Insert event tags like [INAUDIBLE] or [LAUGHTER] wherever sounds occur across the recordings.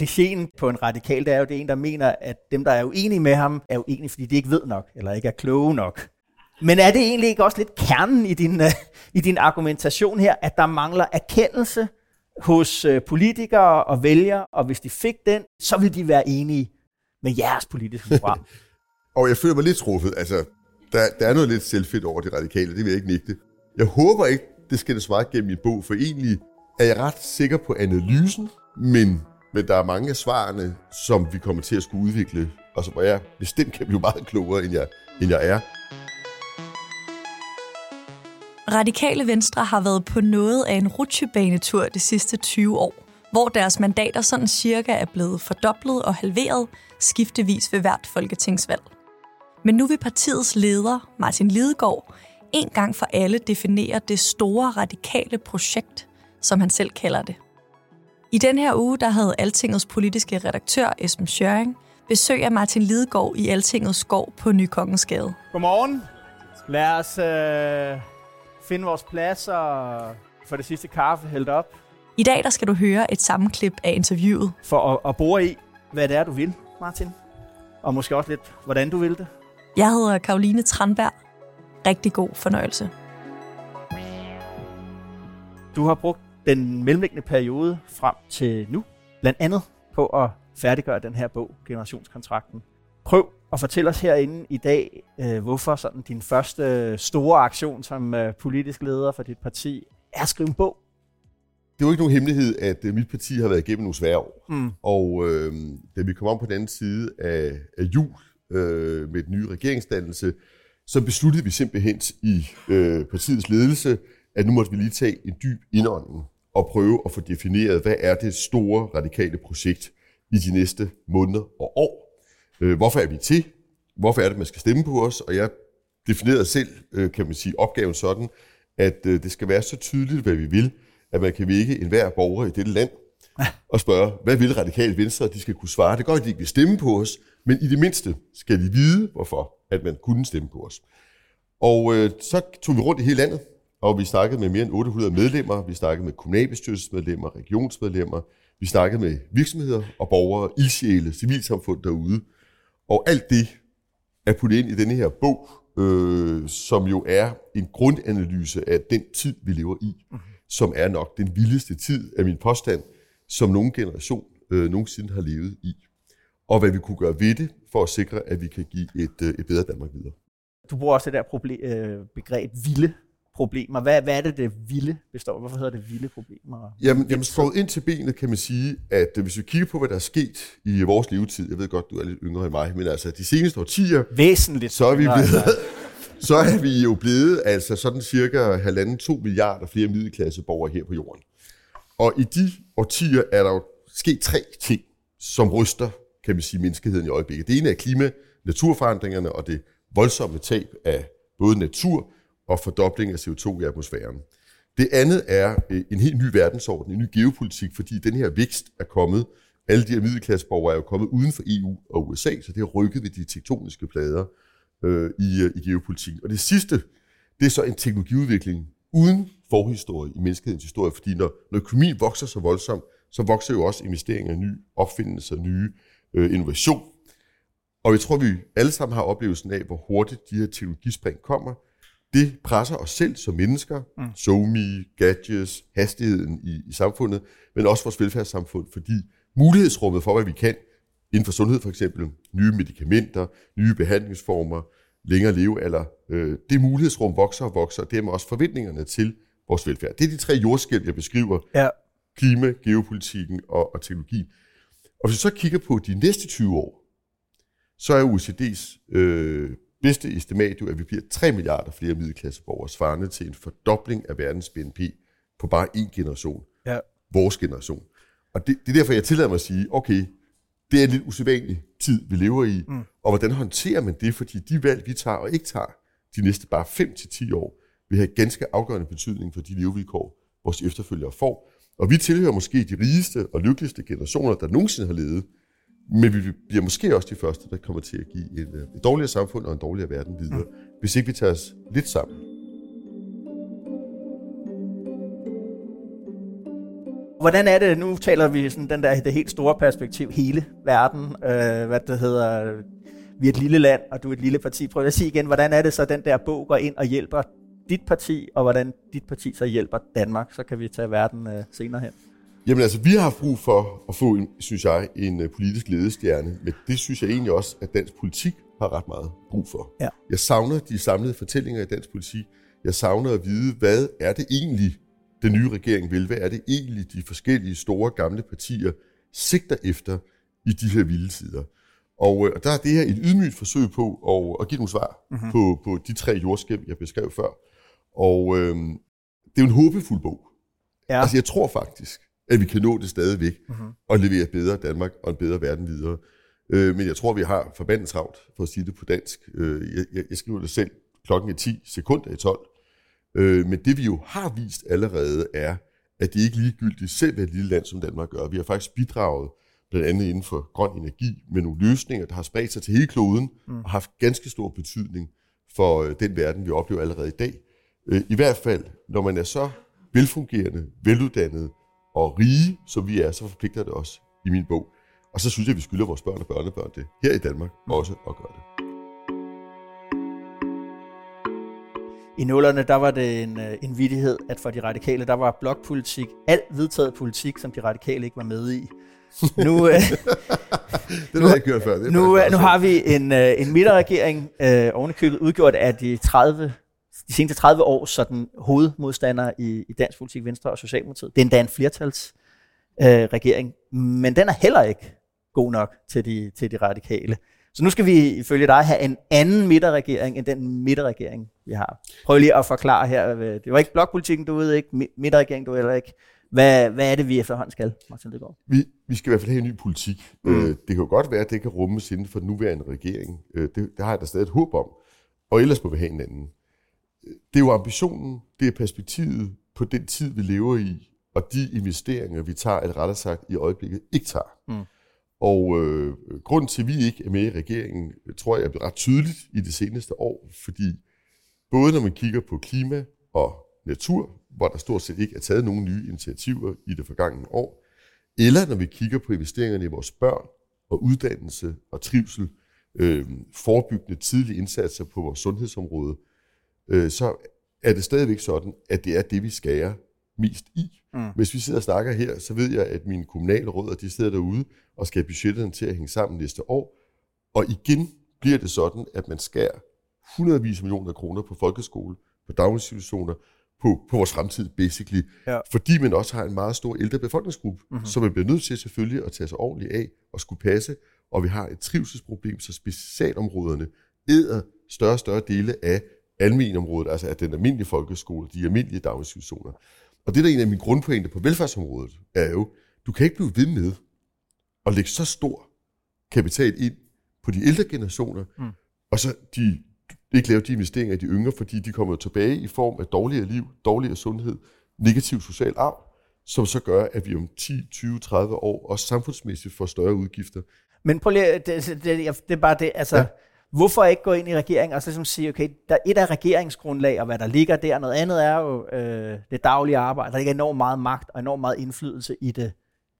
Klichéen på en radikal, det er jo det en, der mener, at dem, der er uenige med ham, er uenige, fordi de ikke ved nok, eller ikke er kloge nok. Men er det egentlig ikke også lidt kernen i din, uh, i din argumentation her, at der mangler erkendelse hos uh, politikere og vælgere, og hvis de fik den, så ville de være enige med jeres politiske program? [LAUGHS] og jeg føler mig lidt truffet. Altså, der, der er noget lidt selvfedt over de radikale, det vil jeg ikke nægte. Jeg håber ikke, det skal det svare gennem min bog, for egentlig er jeg ret sikker på analysen, men men der er mange af svarene, som vi kommer til at skulle udvikle, og som jeg bestemt kan blive meget klogere, end jeg, end jeg er. Radikale Venstre har været på noget af en rutsjebanetur de sidste 20 år, hvor deres mandater sådan cirka er blevet fordoblet og halveret skiftevis ved hvert folketingsvalg. Men nu vil partiets leder, Martin Lidegaard, en gang for alle definere det store radikale projekt, som han selv kalder det. I den her uge der havde Altingets politiske redaktør Esben Schøring besøg af Martin Lidegaard i Altingets skov på Nykongensgade. Godmorgen. Lad os øh, finde vores plads og få det sidste kaffe hældt op. I dag der skal du høre et sammenklip af interviewet. For at, at bore i, hvad det er, du vil, Martin. Og måske også lidt, hvordan du vil det. Jeg hedder Karoline Tranberg. Rigtig god fornøjelse. Du har brugt den mellemliggende periode frem til nu, blandt andet på at færdiggøre den her bog, Generationskontrakten. Prøv at fortælle os herinde i dag, øh, hvorfor sådan din første store aktion som øh, politisk leder for dit parti er at skrive en bog. Det er jo ikke nogen hemmelighed, at øh, mit parti har været igennem nogle svære år. Mm. Og øh, da vi kom om på den anden side af, af jul øh, med den nye regeringsdannelse, så besluttede vi simpelthen i øh, partiets ledelse, at nu måtte vi lige tage en dyb indånding og prøve at få defineret, hvad er det store radikale projekt i de næste måneder og år. Øh, hvorfor er vi til? Hvorfor er det, man skal stemme på os? Og jeg definerede selv, øh, kan man sige, opgaven sådan, at øh, det skal være så tydeligt, hvad vi vil, at man kan vække enhver borger i dette land og spørge, hvad vil radikale venstre, de skal kunne svare. Det går godt, at de ikke vil stemme på os, men i det mindste skal de vide, hvorfor at man kunne stemme på os. Og øh, så tog vi rundt i hele landet, og vi snakkede med mere end 800 medlemmer, vi snakkede med kommunalbestyrelsesmedlemmer, regionsmedlemmer, vi snakkede med virksomheder og borgere, ildsjæle, civilsamfund derude. Og alt det er puttet ind i denne her bog, øh, som jo er en grundanalyse af den tid, vi lever i, mm. som er nok den vildeste tid af min påstand, som nogen generation øh, nogensinde har levet i. Og hvad vi kunne gøre ved det, for at sikre, at vi kan give et, øh, et bedre Danmark videre. Du bruger også det der problem, øh, begreb vilde problemer. Hvad, hvad er det, det vilde består? Hvorfor hedder det vilde problemer? Jamen, jamen skåret ind til benet kan man sige, at øh, hvis vi kigger på, hvad der er sket i vores levetid, jeg ved godt, du er lidt yngre end mig, men altså de seneste årtier, Væsentligt. så er vi blevet, [LAUGHS] så er vi jo blevet altså sådan cirka halvanden to milliarder flere middelklasseborgere her på jorden. Og i de årtier er der jo sket tre ting, som ryster, kan man sige, menneskeheden i øjeblikket. Det ene er klima, naturforandringerne og det voldsomme tab af både natur, og fordobling af CO2 i atmosfæren. Det andet er øh, en helt ny verdensorden, en ny geopolitik, fordi den her vækst er kommet, alle de her middelklasseborgere er jo kommet uden for EU og USA, så det har rykket ved de tektoniske plader øh, i, øh, i geopolitikken. Og det sidste, det er så en teknologiudvikling uden forhistorie i menneskehedens historie, fordi når, når økonomien vokser så voldsomt, så vokser jo også investeringer i nye opfindelser, nye øh, innovation. Og jeg tror, vi alle sammen har oplevelsen af, hvor hurtigt de her teknologispring kommer, det presser os selv som mennesker, mm. SoMe, gadgets, hastigheden i, i samfundet, men også vores velfærdssamfund, fordi mulighedsrummet for, hvad vi kan, inden for sundhed for eksempel, nye medicamenter, nye behandlingsformer, længere levealder, øh, det mulighedsrum vokser og vokser, og dermed også forventningerne til vores velfærd. Det er de tre jordskæld, jeg beskriver. Ja. Klima, geopolitikken og, og teknologi. Og hvis vi så kigger på de næste 20 år, så er OECD's øh, bedste estimat jo, at vi bliver 3 milliarder flere middelklasseborgere, svarende til en fordobling af verdens BNP på bare én generation. Ja. vores generation. Og det, det er derfor, jeg tillader mig at sige, okay, det er en lidt usædvanlig tid, vi lever i, mm. og hvordan håndterer man det? Fordi de valg, vi tager og ikke tager de næste bare 5-10 år, vil have ganske afgørende betydning for de levevilkår, vores efterfølgere får. Og vi tilhører måske de rigeste og lykkeligste generationer, der nogensinde har levet, men vi bliver måske også de første, der kommer til at give et, et dårligere samfund og en dårligere verden videre, mm. hvis ikke vi tager os lidt sammen. Hvordan er det, nu taler vi sådan den der, det helt store perspektiv, hele verden, øh, hvad det hedder, vi er et lille land, og du er et lille parti. Prøv at sige igen, hvordan er det så, den der bog går ind og hjælper dit parti, og hvordan dit parti så hjælper Danmark, så kan vi tage verden øh, senere hen. Jamen altså, vi har haft brug for at få, en, synes jeg, en øh, politisk ledestjerne, men det synes jeg egentlig også, at dansk politik har ret meget brug for. Ja. Jeg savner de samlede fortællinger i dansk politik. Jeg savner at vide, hvad er det egentlig, den nye regering vil? Hvad er det egentlig, de forskellige store gamle partier sigter efter i de her vilde tider? Og, øh, og der er det her et ydmygt forsøg på at, at give nogle svar mm-hmm. på, på de tre jordskæb, jeg beskrev før. Og øh, det er jo en håbefuld bog. Ja. Altså jeg tror faktisk, at vi kan nå det stadigvæk mm-hmm. og levere bedre Danmark og en bedre verden videre. Øh, men jeg tror, vi har forbandet travlt, for at sige det på dansk. Øh, jeg, jeg, jeg skriver det selv klokken er 10 sekunder i 12. Øh, men det vi jo har vist allerede er, at det ikke ligegyldigt selv, hvad et lille land som Danmark gør. Vi har faktisk bidraget blandt andet inden for grøn energi med nogle løsninger, der har spredt sig til hele kloden mm. og haft ganske stor betydning for øh, den verden, vi oplever allerede i dag. Øh, I hvert fald, når man er så velfungerende, veluddannet og rige, som vi er, så forpligter det os i min bog. Og så synes jeg, at vi skylder vores børn og børnebørn det, her i Danmark mm. også at gøre det. I nullerne, der var det en, øh, en vidighed, at for de radikale, der var blokpolitik, alt vedtaget politik, som de radikale ikke var med i. [LAUGHS] Nu, øh, det har jeg gjort før. Det nu, nu har vi en, en midterregering, øh, ovenikøbet udgjort af de 30 de seneste 30 år sådan hovedmodstandere i, i dansk politik, Venstre og Socialdemokratiet. Det er endda en flertals øh, regering, men den er heller ikke god nok til de, til de radikale. Så nu skal vi ifølge dig have en anden midterregering end den midterregering, vi har. Prøv lige at forklare her. Det var ikke blokpolitikken, du ved ikke, midterregering, du ved ikke. Hvad, hvad er det, vi efterhånden skal, Martin Lidegaard? Vi, vi skal i hvert fald have en ny politik. Mm. Øh, det kan jo godt være, at det kan rummes inden for den nuværende regering. Øh, det, det har jeg da stadig et håb om. Og ellers må vi have en anden det er jo ambitionen, det er perspektivet på den tid, vi lever i, og de investeringer, vi tager, eller rettere sagt i øjeblikket ikke tager. Mm. Og øh, grund til, at vi ikke er med i regeringen, tror jeg er blevet ret tydeligt i det seneste år, fordi både når man kigger på klima og natur, hvor der stort set ikke er taget nogen nye initiativer i det forgangne år, eller når vi kigger på investeringerne i vores børn og uddannelse og trivsel, øh, forebyggende tidlige indsatser på vores sundhedsområde, øh, så er det stadigvæk sådan, at det er det, vi skærer mest i. Mm. Hvis vi sidder og snakker her, så ved jeg, at mine kommunale de sidder derude og skal have budgetterne til at hænge sammen næste år. Og igen bliver det sådan, at man skærer hundredvis af millioner kroner på folkeskole, på daginstitutioner, på, på vores fremtid, basically. Ja. Fordi man også har en meget stor ældre befolkningsgruppe, mm-hmm. som man bliver nødt til selvfølgelig at tage sig ordentligt af og skulle passe. Og vi har et trivselsproblem, så specialområderne æder større og større dele af almenområdet, altså af den almindelige folkeskole, de almindelige daginstitutioner. Og det, der er en af mine grundpointer på velfærdsområdet, er jo, du kan ikke blive ved med at lægge så stor kapital ind på de ældre generationer, mm. og så de, ikke lave de investeringer i de yngre, fordi de kommer tilbage i form af dårligere liv, dårligere sundhed, negativ social arv, som så gør, at vi om 10, 20, 30 år også samfundsmæssigt får større udgifter. Men prøv lige, det, det, det, det er bare det, altså, ja. Hvorfor ikke gå ind i regeringen og så ligesom sige, okay, der et er regeringsgrundlag, og hvad der ligger der, noget andet er jo øh, det daglige arbejde. Der ligger enormt meget magt og enormt meget indflydelse i det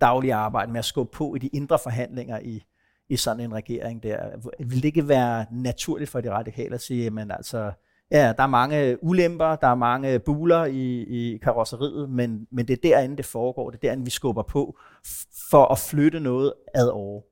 daglige arbejde med at skubbe på i de indre forhandlinger i, i sådan en regering der. Vil det ikke være naturligt for de radikale at sige, men altså, ja, der er mange ulemper, der er mange buler i, i karosseriet, men, men det er derinde, det foregår, det er derinde, vi skubber på for at flytte noget ad over.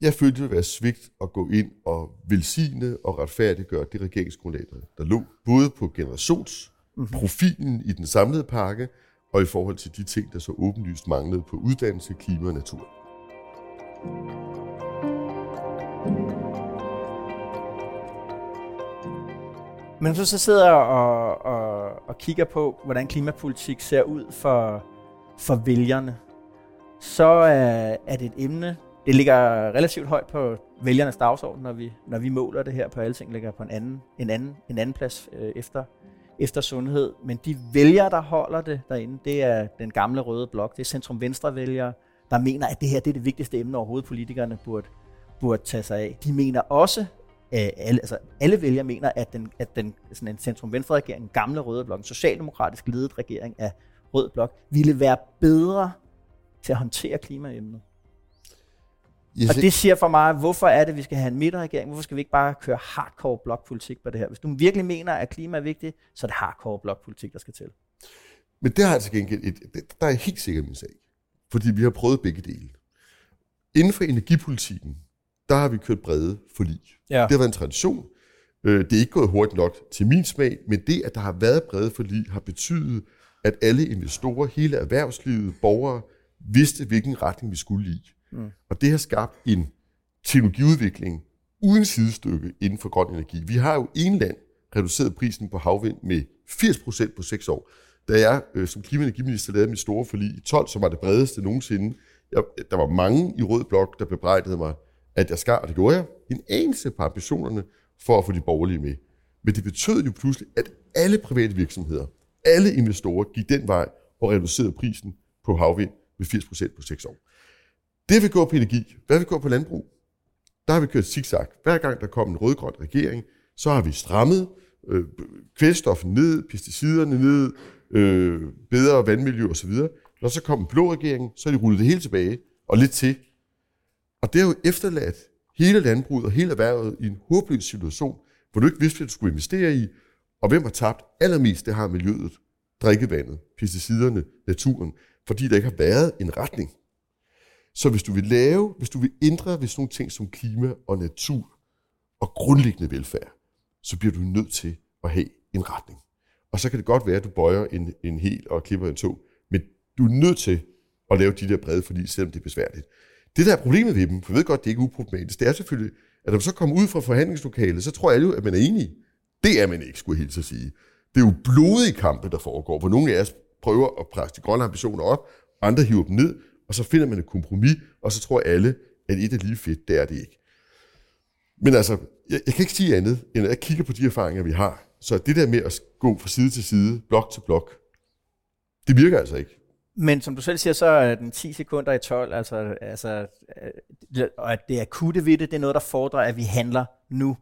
Jeg følte, det ville være svigt at gå ind og velsigne og retfærdiggøre det regeringsgrundlag, der lå, både på generationsprofilen i den samlede pakke, og i forhold til de ting, der så åbenlyst manglede på uddannelse, klima og natur. Men hvis du så sidder og, og, og kigger på, hvordan klimapolitik ser ud for, for vælgerne, så er, er det et emne, det ligger relativt højt på vælgernes dagsorden, når vi, når vi måler det her på alting, ligger på en anden, en anden, en anden plads øh, efter, efter sundhed. Men de vælgere, der holder det derinde, det er den gamle røde blok. Det er centrum-venstre-vælgere, der mener, at det her det er det vigtigste emne overhovedet, politikerne burde, burde tage sig af. De mener også, alle, altså alle vælgere mener, at den, at den sådan en centrum-venstre-regering, gamle røde blok, en socialdemokratisk ledet regering af rød blok, ville være bedre til at håndtere klimaemnet. Yes, og det siger for mig, hvorfor er det, vi skal have en midterregering? Hvorfor skal vi ikke bare køre hardcore blokpolitik på det her? Hvis du virkelig mener, at klima er vigtigt, så er det hardcore blokpolitik, der skal til. Men det har altså gengæld et, der er helt sikkert min sag. Fordi vi har prøvet begge dele. Inden for energipolitikken, der har vi kørt brede forlig. Ja. Det har været en tradition. Øh, det er ikke gået hurtigt nok til min smag, men det, at der har været brede forlig, har betydet, at alle investorer, hele erhvervslivet, borgere, vidste, hvilken retning vi skulle i. Mm. Og det har skabt en teknologiudvikling uden sidestykke inden for grøn energi. Vi har jo en land reduceret prisen på havvind med 80% på 6 år. Da jeg øh, som klimaenergiminister lavede mit store forlig i 12, som var det bredeste nogensinde, jeg, der var mange i Rød Blok, der bebrejdede mig, at jeg skar, og det gjorde jeg, en eneste på ambitionerne for at få de borgerlige med. Men det betød jo pludselig, at alle private virksomheder, alle investorer gik den vej og reducerede prisen på havvind med 80% på 6 år. Det vil gå på energi. Hvad vil gå på landbrug? Der har vi kørt zigzag. Hver gang der kom en rødgrøn regering, så har vi strammet øh, kvælstoffen ned, pesticiderne ned, øh, bedre vandmiljø osv. Når så kom en blå regering, så har de rullet det hele tilbage, og lidt til. Og det har jo efterladt hele landbruget og hele erhvervet i en håbløs situation, hvor du ikke vidste, hvad du skulle investere i, og hvem har tabt allermest, det har miljøet, drikkevandet, pesticiderne, naturen, fordi der ikke har været en retning. Så hvis du vil lave, hvis du vil ændre ved sådan nogle ting som klima og natur og grundlæggende velfærd, så bliver du nødt til at have en retning. Og så kan det godt være, at du bøjer en, en hel og klipper en to, men du er nødt til at lave de der brede forlig, selvom det er besværligt. Det der er problemet ved dem, for jeg ved godt, det er ikke uproblematisk, det er selvfølgelig, at når man så kommer ud fra forhandlingslokalet, så tror alle jo, at man er enige. Det er man ikke, skulle jeg helt så sige. Det er jo blodige kampe, der foregår, hvor nogle af os prøver at presse de grønne ambitioner op, andre hiver dem ned, og så finder man et kompromis, og så tror alle, at et er lige fedt, det er det ikke. Men altså, jeg, jeg kan ikke sige andet, end at jeg kigger på de erfaringer, vi har. Så det der med at gå fra side til side, blok til blok, det virker altså ikke. Men som du selv siger, så er den 10 sekunder i 12, altså, altså, øh, og at det akutte ved det, det er noget, der fordrer, at vi handler nu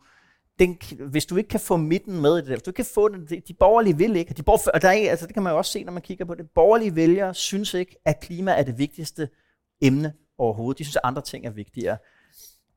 den, hvis du ikke kan få midten med i det, hvis du ikke kan få den, de borgerlige vil ikke, de borger, og der er, altså det kan man jo også se, når man kigger på det, borgerlige vælgere synes ikke, at klima er det vigtigste emne overhovedet. De synes, at andre ting er vigtigere.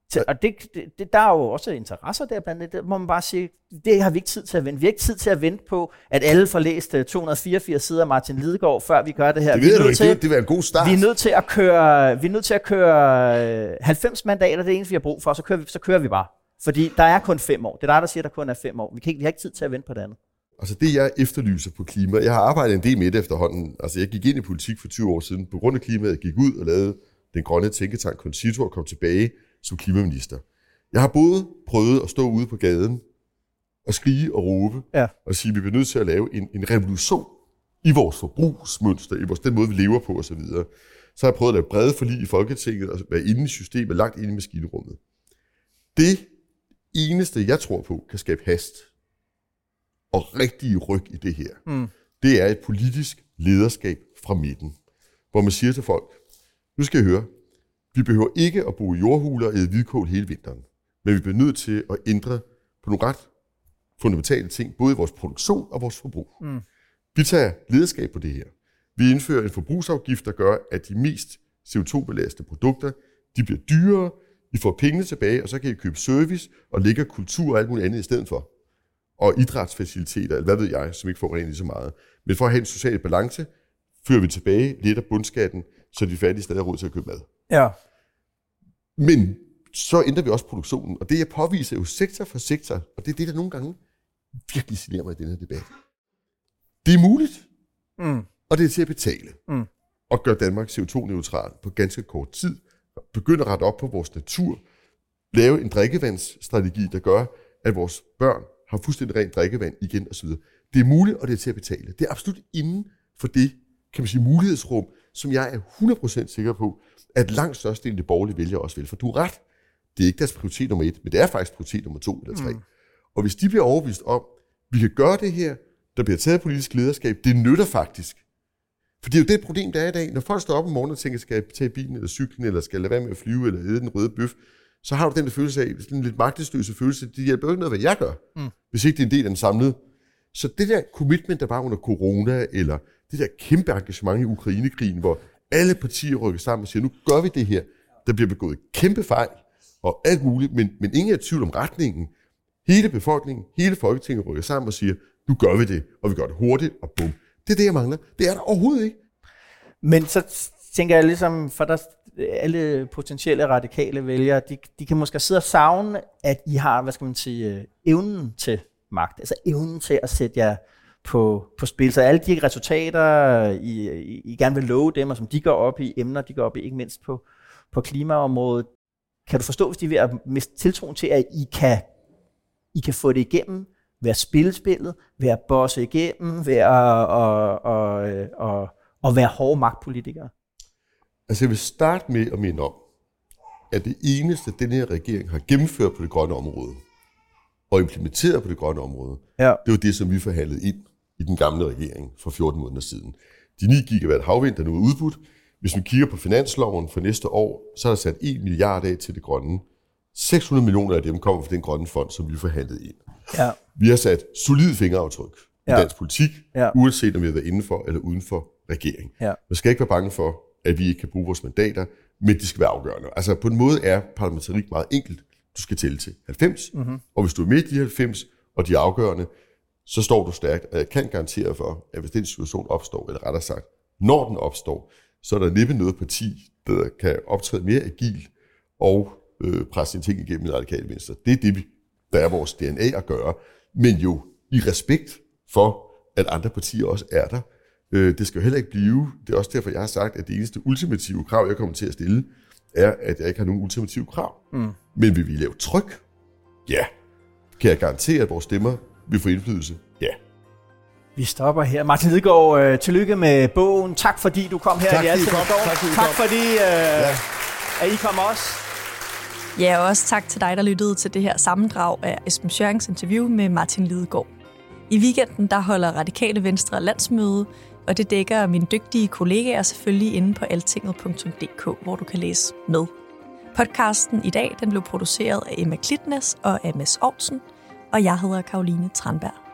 Så, og det, det, der er jo også interesser der blandt det, må man bare sige, det har vi ikke tid til at vente. Vi har ikke tid til at vente på, at alle får læst 284 øh, sider af Martin Lidegaard, før vi gør det her. Det ved vi du ikke, til, det vil en god start. Vi er nødt til at køre, vi er nødt til at køre 90 øh, mandater, det er eneste, vi har brug for, så kører vi, så kører vi bare. Fordi der er kun fem år. Det er dig, der siger, at der kun er fem år. Vi, kan ikke, vi har ikke tid til at vente på det andet. Altså det, jeg efterlyser på klima, jeg har arbejdet en del med det efterhånden. Altså jeg gik ind i politik for 20 år siden på grund af klimaet. Jeg gik ud og lavede den grønne tænketank Concito og kom tilbage som klimaminister. Jeg har både prøvet at stå ude på gaden og skrige og råbe ja. og sige, at vi bliver nødt til at lave en, en revolution i vores forbrugsmønster, i vores, den måde, vi lever på osv. Så, så har jeg prøvet at lave brede forlig i Folketinget og være inde i systemet, langt inde i maskinrummet. Det eneste, jeg tror på, kan skabe hast og rigtige ryg i det her, mm. det er et politisk lederskab fra midten, hvor man siger til folk, nu skal I høre, vi behøver ikke at bo i jordhuler og hvidkål hele vinteren, men vi bliver nødt til at ændre på nogle ret fundamentale ting, både i vores produktion og vores forbrug. Mm. Vi tager lederskab på det her. Vi indfører en forbrugsafgift, der gør, at de mest CO2-belastede produkter, de bliver dyrere, i får pengene tilbage, og så kan I købe service og lægge kultur og alt muligt andet i stedet for. Og idrætsfaciliteter, eller hvad ved jeg, som ikke får rent lige så meget. Men for at have en social balance, fører vi tilbage lidt af bundskatten, så de fattige stadig har råd til at købe mad. Ja. Men så ændrer vi også produktionen, og det jeg påviser jo sektor for sektor, og det er det, der nogle gange virkelig signerer mig i den her debat. Det er muligt, mm. og det er til at betale. Mm. Og gøre Danmark CO2-neutral på ganske kort tid, begynde at rette op på vores natur, lave en drikkevandsstrategi, der gør, at vores børn har fuldstændig rent drikkevand igen osv. Det er muligt, og det er til at betale. Det er absolut inden for det, kan man sige, mulighedsrum, som jeg er 100% sikker på, at langt størstedelen af de borgerlige vælger også vil. For du er ret. Det er ikke deres prioritet nummer et, men det er faktisk prioritet nummer to eller tre. Mm. Og hvis de bliver overbevist om, vi kan gøre det her, der bliver taget politisk lederskab, det nytter faktisk. For det er jo det problem, der er i dag. Når folk står op om morgenen og tænker, skal jeg tage bilen eller cyklen, eller skal jeg lade være med at flyve, eller æde den røde bøf, så har du den der følelse af, sådan en lidt magtesløse følelse, det hjælper jo ikke noget, hvad jeg gør, mm. hvis ikke det er en del af den samlede. Så det der commitment, der var under corona, eller det der kæmpe engagement i Ukrainekrigen, hvor alle partier rykker sammen og siger, nu gør vi det her, der bliver begået kæmpe fejl, og alt muligt, men, men ingen er i tvivl om retningen. Hele befolkningen, hele Folketinget rykker sammen og siger, nu gør vi det, og vi gør det hurtigt, og bum. Det er det, jeg mangler. Det er der overhovedet ikke. Men så tænker jeg ligesom, for der alle potentielle radikale vælgere, de, de kan måske sidde og savne, at I har, hvad skal man sige, øh, evnen til magt. Altså evnen til at sætte jer på, på spil. Så alle de resultater, I, I, I gerne vil love dem, og som de går op i emner, de går op i ikke mindst på, på klimaområdet, kan du forstå, hvis de er ved at miste tiltroen til, at I kan, I kan få det igennem, ved at spille spillet, ved at bosse igennem, at, og, og, og, og være hårde magtpolitikere? Altså jeg vil starte med at minde om, at det eneste, den her regering har gennemført på det grønne område, og implementeret på det grønne område, ja. det var det, som vi forhandlede ind i den gamle regering for 14 måneder siden. De 9 gigawatt havvind, der nu er udbudt, hvis vi kigger på finansloven for næste år, så er der sat 1 milliard af til det grønne. 600 millioner af dem kommer fra den grønne fond, som vi forhandlede ind. Ja. Vi har sat solid fingeraftryk i ja. dansk politik, ja. uanset om vi har været inden for eller uden for regering. Ja. Man skal ikke være bange for, at vi ikke kan bruge vores mandater, men de skal være afgørende. Altså på en måde er parlamentarik meget enkelt. Du skal tælle til 90, mm-hmm. og hvis du er med i de 90, og de er afgørende, så står du stærkt. Og jeg kan garantere for, at hvis den situation opstår, eller rettere sagt, når den opstår, så er der næppe noget parti, der kan optræde mere agil og øh, presse sine ting igennem i radikale venstre. Det er det, vi, der er vores DNA at gøre, men jo i respekt for, at andre partier også er der. Øh, det skal jo heller ikke blive, det er også derfor, jeg har sagt, at det eneste ultimative krav, jeg kommer til at stille, er, at jeg ikke har nogen ultimative krav. Mm. Men vil vi lave tryk? Ja. Kan jeg garantere, at vores stemmer vil få indflydelse? Ja. Vi stopper her. Martin Lidegaard, øh, tillykke med bogen. Tak fordi du kom her. Tak fordi, kom. tak, fordi, tak fordi øh, ja. at I kom også. Ja, og også tak til dig, der lyttede til det her sammendrag af Esben Schørings interview med Martin Lidegaard. I weekenden der holder Radikale Venstre landsmøde, og det dækker mine dygtige kollegaer selvfølgelig inde på altinget.dk, hvor du kan læse med. Podcasten i dag den blev produceret af Emma Klitnes og af Mads Aarhusen, og jeg hedder Karoline Tranberg.